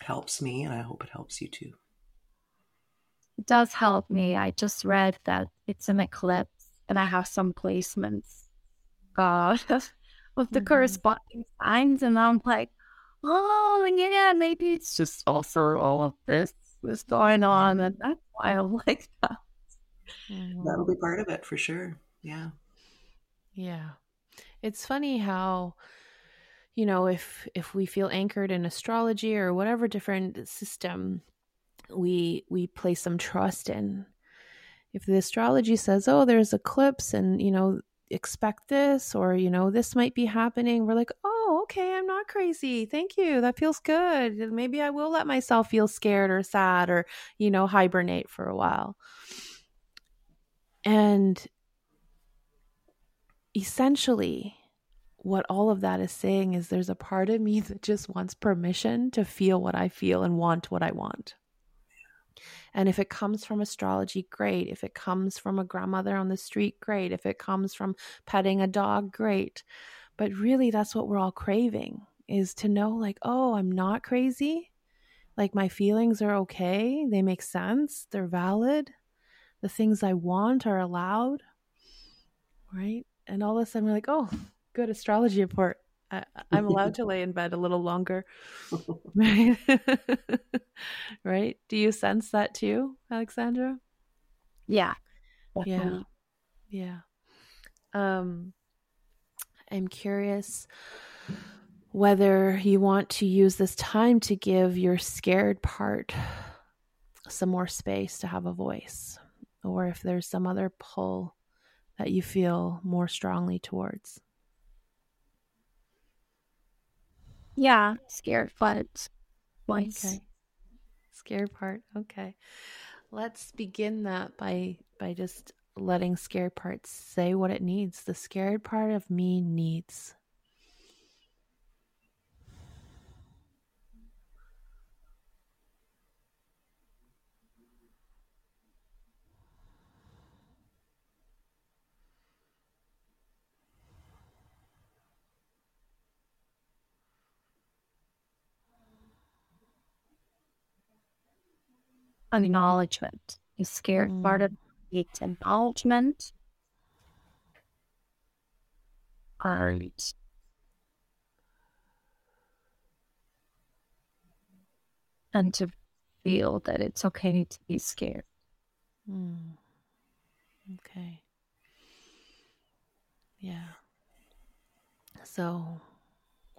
helps me, and I hope it helps you too. It does help me. I just read that it's an eclipse, and I have some placements uh, of the mm-hmm. corresponding signs, and I'm like, oh yeah, maybe it's just also all of this was going on, and that's why I'm like that. That'll be oh. part of it for sure. Yeah. Yeah. It's funny how you know if if we feel anchored in astrology or whatever different system we we place some trust in if the astrology says oh there's eclipse and you know expect this or you know this might be happening we're like oh okay i'm not crazy thank you that feels good maybe i will let myself feel scared or sad or you know hibernate for a while and essentially what all of that is saying is there's a part of me that just wants permission to feel what i feel and want what i want and if it comes from astrology, great. If it comes from a grandmother on the street, great. If it comes from petting a dog, great. But really, that's what we're all craving is to know, like, oh, I'm not crazy. Like, my feelings are okay. They make sense. They're valid. The things I want are allowed. Right. And all of a sudden, we're like, oh, good astrology report. I, am allowed to lay in bed a little longer. right? right? Do you sense that too, Aleksandra? Yeah. Definitely. Yeah. Yeah. Um I'm curious whether you want to use this time to give your scared part some more space to have a voice or if there's some other pull that you feel more strongly towards. Yeah, scared part. Twice. Okay. Scared part. Okay. Let's begin that by by just letting scared parts say what it needs. The scared part of me needs. acknowledgement. The scared mm. part of it's acknowledgement. Art. And to feel that it's okay to be scared. Mm. Okay. Yeah. So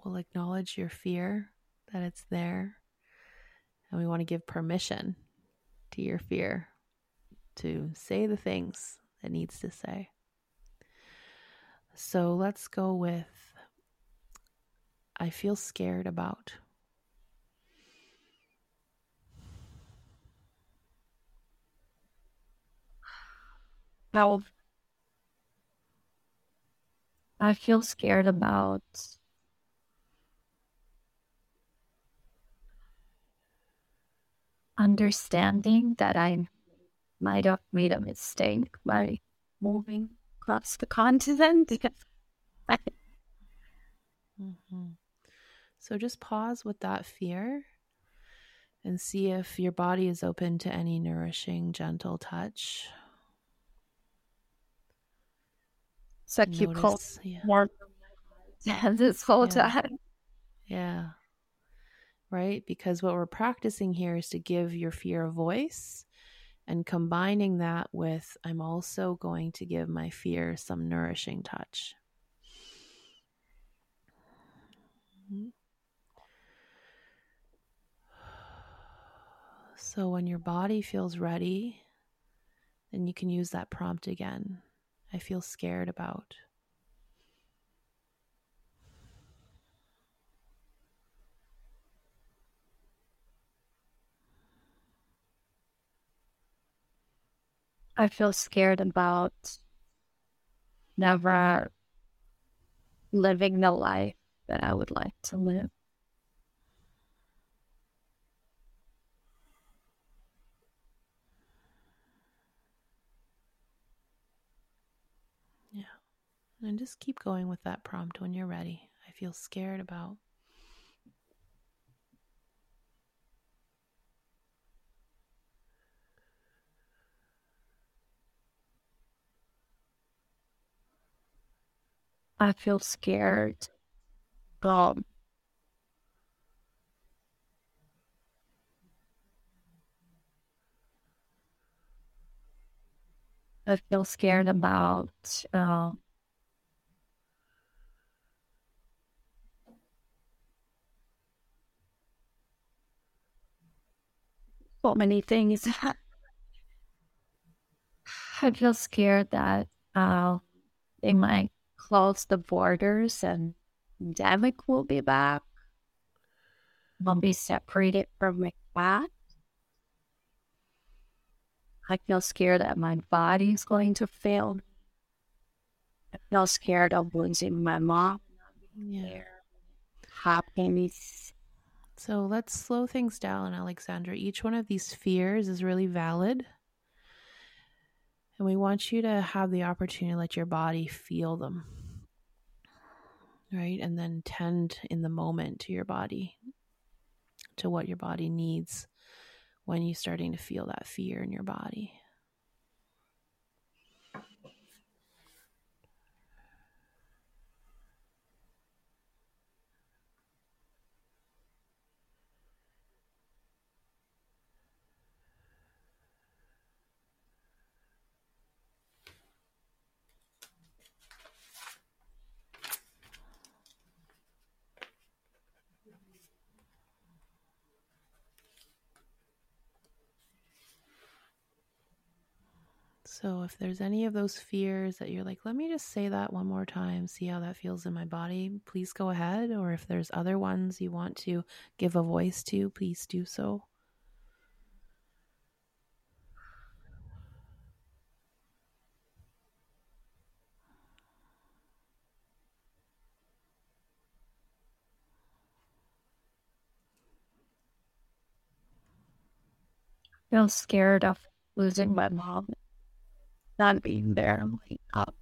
we'll acknowledge your fear that it's there. And we want to give permission to your fear to say the things it needs to say. So let's go with I feel scared about. Well, I feel scared about understanding that I might have made a mistake by moving across the continent. mm-hmm. So just pause with that fear and see if your body is open to any nourishing, gentle touch. It's like you cold yeah. warm this whole yeah. time. Yeah right? Because what we're practicing here is to give your fear a voice and combining that with, I'm also going to give my fear some nourishing touch. Mm-hmm. So when your body feels ready, then you can use that prompt again. I feel scared about. I feel scared about never living the life that I would like to live. Yeah. And just keep going with that prompt when you're ready. I feel scared about. I feel scared. Um, I feel scared about uh, so many things. I feel scared that uh, they might close the borders and pandemic will be back. I'll be separated from my cat. I feel scared that my body is going to fail. I feel scared of losing my mom. Yeah. Happiness. So let's slow things down, Aleksandra. Each one of these fears is really valid. And we want you to have the opportunity to let your body feel them. Right? And then tend in the moment to your body, to what your body needs when you're starting to feel that fear in your body. So, if there's any of those fears that you're like, let me just say that one more time, see how that feels in my body, please go ahead. Or if there's other ones you want to give a voice to, please do so. feel scared of losing my mom not being there. I'm like, oh,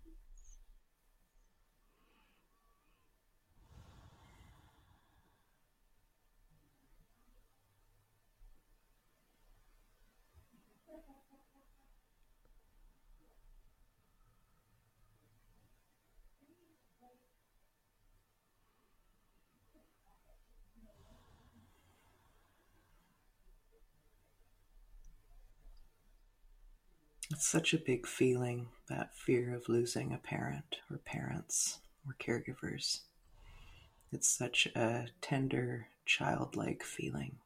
It's such a big feeling, that fear of losing a parent or parents or caregivers. It's such a tender, childlike feeling.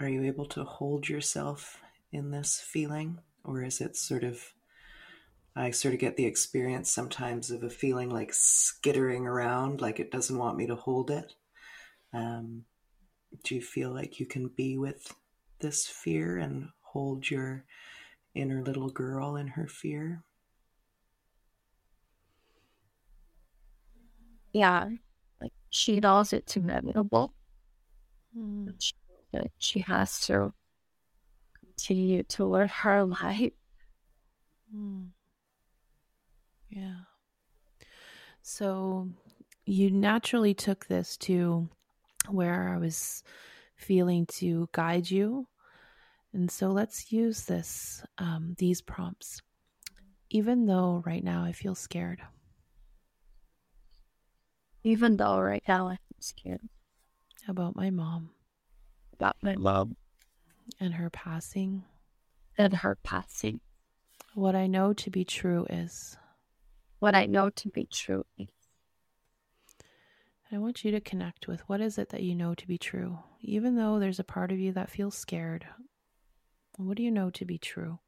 Are you able to hold yourself in this feeling? Or is it sort of, I sort of get the experience sometimes of a feeling like skittering around, like it doesn't want me to hold it. Um, do you feel like you can be with this fear and hold your inner little girl in her fear? Yeah, like she knows it's inevitable. Mm. She, she has to continue to live her life. Mm. Yeah. So you naturally took this to where I was feeling to guide you. And so let's use this, um, these prompts. Even though right now I feel scared. Even though right now I'm scared about my mom about my mom and her passing. and her passing. What I know to be true is What I know to be true is I want you to connect with what is it that you know to be true, even though there's a part of you that feels scared. What do you know to be true?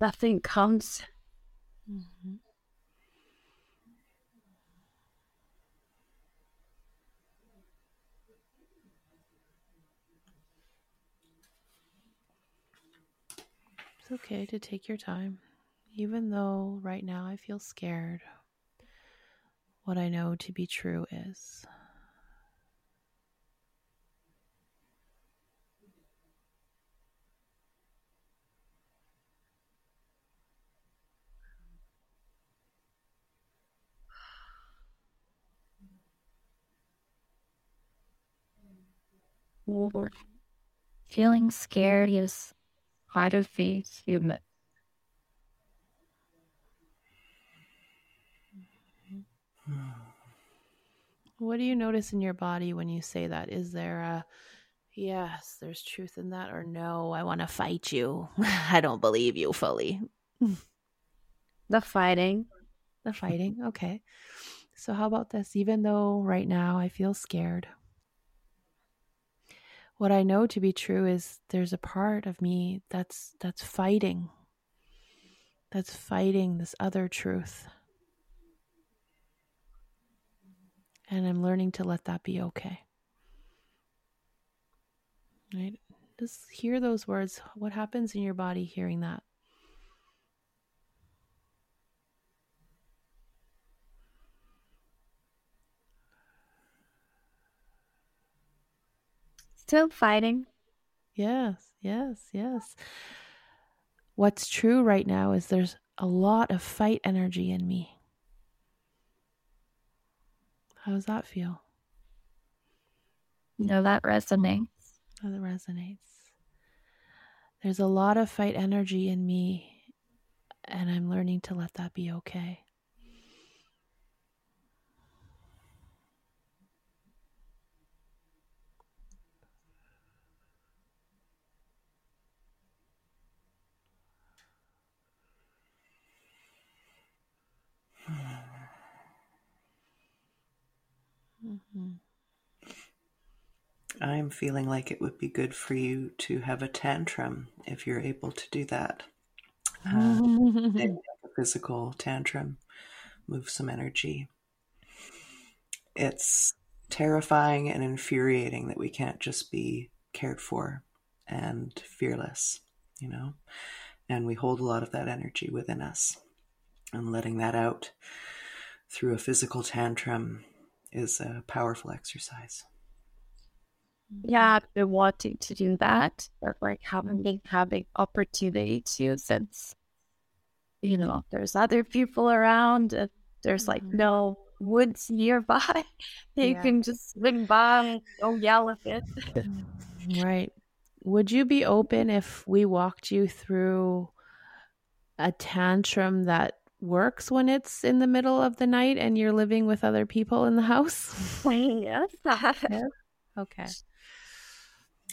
Nothing comes. Mm-hmm. It's okay to take your time, even though right now I feel scared. What I know to be true is Or feeling scared is part of being human. What do you notice in your body when you say that? Is there a yes, there's truth in that, or no, I want to fight you? I don't believe you fully. The fighting. The fighting, okay. So, how about this? Even though right now I feel scared, what I know to be true is there's a part of me that's that's fighting. That's fighting this other truth. And I'm learning to let that be okay. Right? Just hear those words. What happens in your body hearing that? Still fighting. Yes, yes, yes. What's true right now is there's a lot of fight energy in me. How does that feel? Know, that resonates. How that resonates. There's a lot of fight energy in me, and I'm learning to let that be okay. Mm-hmm. I'm feeling like it would be good for you to have a tantrum if you're able to do that. Uh, a physical tantrum, move some energy. It's terrifying and infuriating that we can't just be cared for and fearless, you know? And we hold a lot of that energy within us. And letting that out through a physical tantrum is a powerful exercise. Yeah, I've been wanting to do that, but like haven't been having opportunity to since you know there's other people around and there's like mm-hmm. no woods nearby. you yeah. can just swing by and go yell at bit. right. Would you be open if we walked you through a tantrum that works when it's in the middle of the night and you're living with other people in the house? yes. Okay.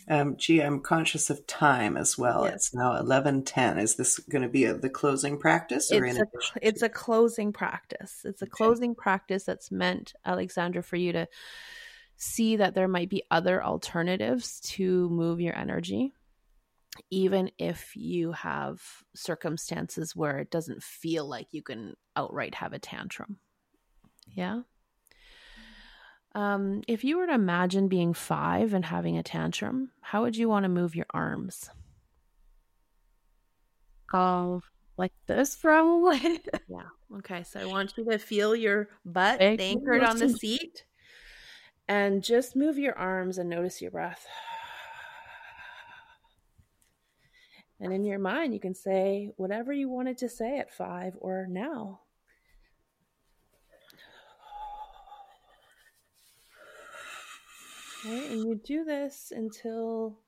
Um, gee, I'm conscious of time as well. Yes. It's now eleven ten. Is this going to be a, the closing practice, or it's a, it's a closing practice? It's a okay. closing practice that's meant, Aleksandra, for you to see that there might be other alternatives to move your energy, even if you have circumstances where it doesn't feel like you can outright have a tantrum. Yeah. Um, if you were to imagine being five and having a tantrum, how would you want to move your arms? Oh, like this, probably. yeah. Okay. So I want you to feel your butt Thank anchored on the seat and just move your arms and notice your breath. And in your mind, you can say whatever you wanted to say at five or now. And you do this until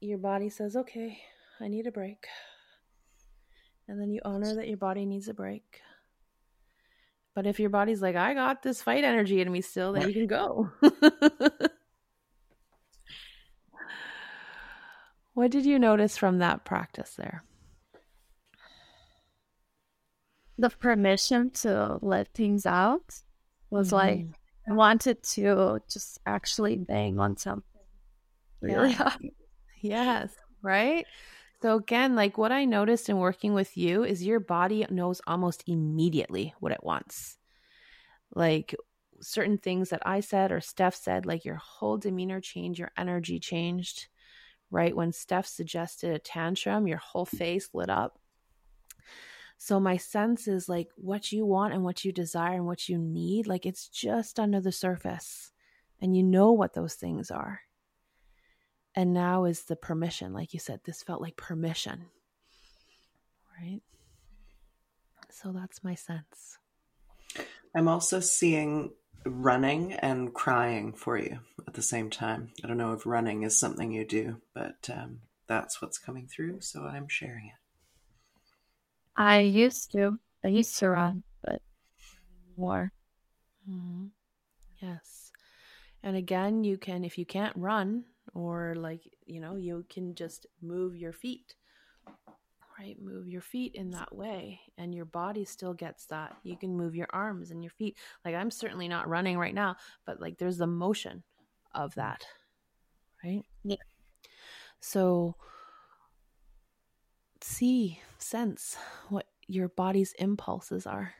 your body says, okay, I need a break. And then you honor that your body needs a break. But if your body's like, I got this fight energy in me still, then you can go. what did you notice from that practice there? The permission to let things out was mm-hmm. like I wanted to just actually bang on something. Really? Yeah. yes, right? So again, like what I noticed in working with you is your body knows almost immediately what it wants. Like certain things that I said or Steph said, like your whole demeanor changed, your energy changed, right? When Steph suggested a tantrum, your whole face lit up. So my sense is like what you want and what you desire and what you need, like it's just under the surface. And you know what those things are. And now is the permission. Like you said, this felt like permission. Right? So that's my sense. I'm also seeing running and crying for you at the same time. I don't know if running is something you do, but um, that's what's coming through. So I'm sharing it. I used to. I used to run, but more. Mm-hmm. Yes. And again, you can, if you can't run, or like, you know, you can just move your feet, right? Move your feet in that way, and your body still gets that. You can move your arms and your feet. Like, I'm certainly not running right now, but like, there's the motion of that, right? Yeah. So, see, sense what your body's impulses are.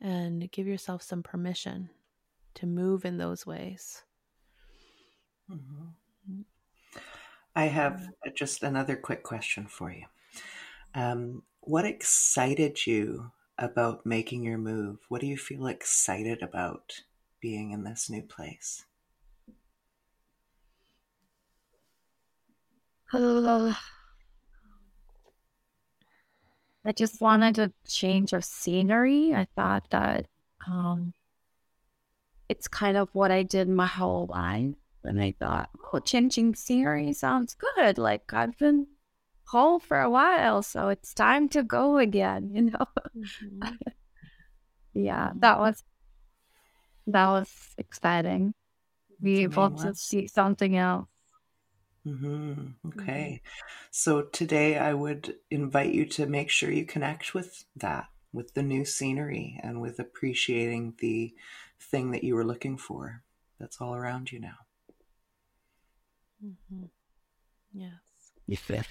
And give yourself some permission to move in those ways. Mm-hmm. I have just another quick question for you. Um, what excited you about making your move? What do you feel excited about being in this new place? Uh, I just wanted to change of scenery. I thought that um, it's kind of what I did my whole life. And I thought, oh, changing scenery sounds good. Like I've been home for a while, so it's time to go again, you know? Mm-hmm. yeah, that was that was exciting. Be able to see something else. Mm-hmm. Okay. Mm-hmm. So today I would invite you to make sure you connect with that, with the new scenery and with appreciating the thing that you were looking for. that's all around you now. Mm-hmm. Yes. Yeah.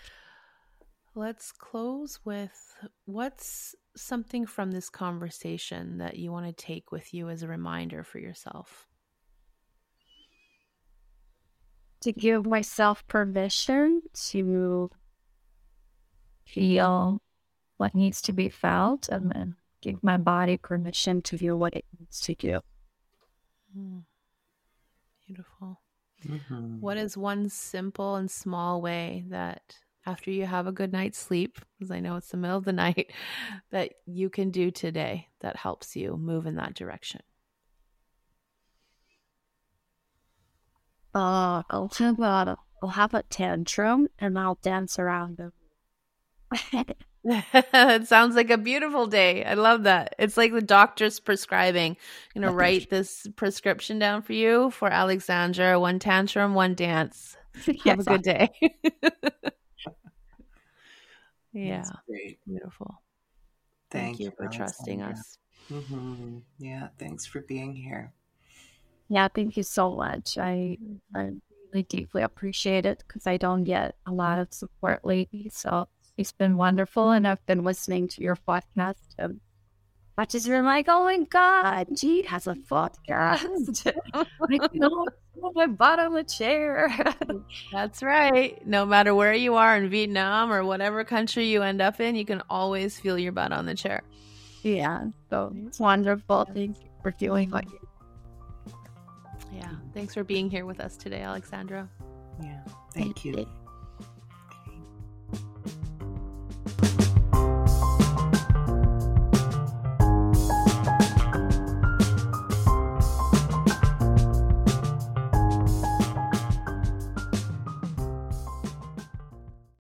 Let's close with what's something from this conversation that you want to take with you as a reminder for yourself? To give myself permission to feel what needs to be felt and then give my body permission to feel what it needs to do. Mm. Beautiful. Mm-hmm. What is one simple and small way that after you have a good night's sleep, because I know it's the middle of the night, that you can do today that helps you move in that direction? Uh, I'll have a, I'll have a tantrum and I'll dance around them. it sounds like a beautiful day. I love that. It's like the doctor's prescribing. I'm going to write this prescription down for you for Aleksandra one tantrum, one dance. Have yes, a good day. yeah. Beautiful. Thank, Thank you for trusting us. Mm-hmm. Yeah. Thanks for being here. Yeah. Thank you so much. I. I really deeply appreciate it because I don't get a lot of support lately. So it's been wonderful. And I've been listening to your podcast. Um, much as you're like, oh my God, Jean has a podcast. I know my butt on the chair. That's right. No matter where you are in Vietnam or whatever country you end up in, you can always feel your butt on the chair. Yeah. So it's wonderful. Thank you for doing what you Yeah. Thanks for being here with us today, Aleksandra. Yeah. Thank, Thank you. you.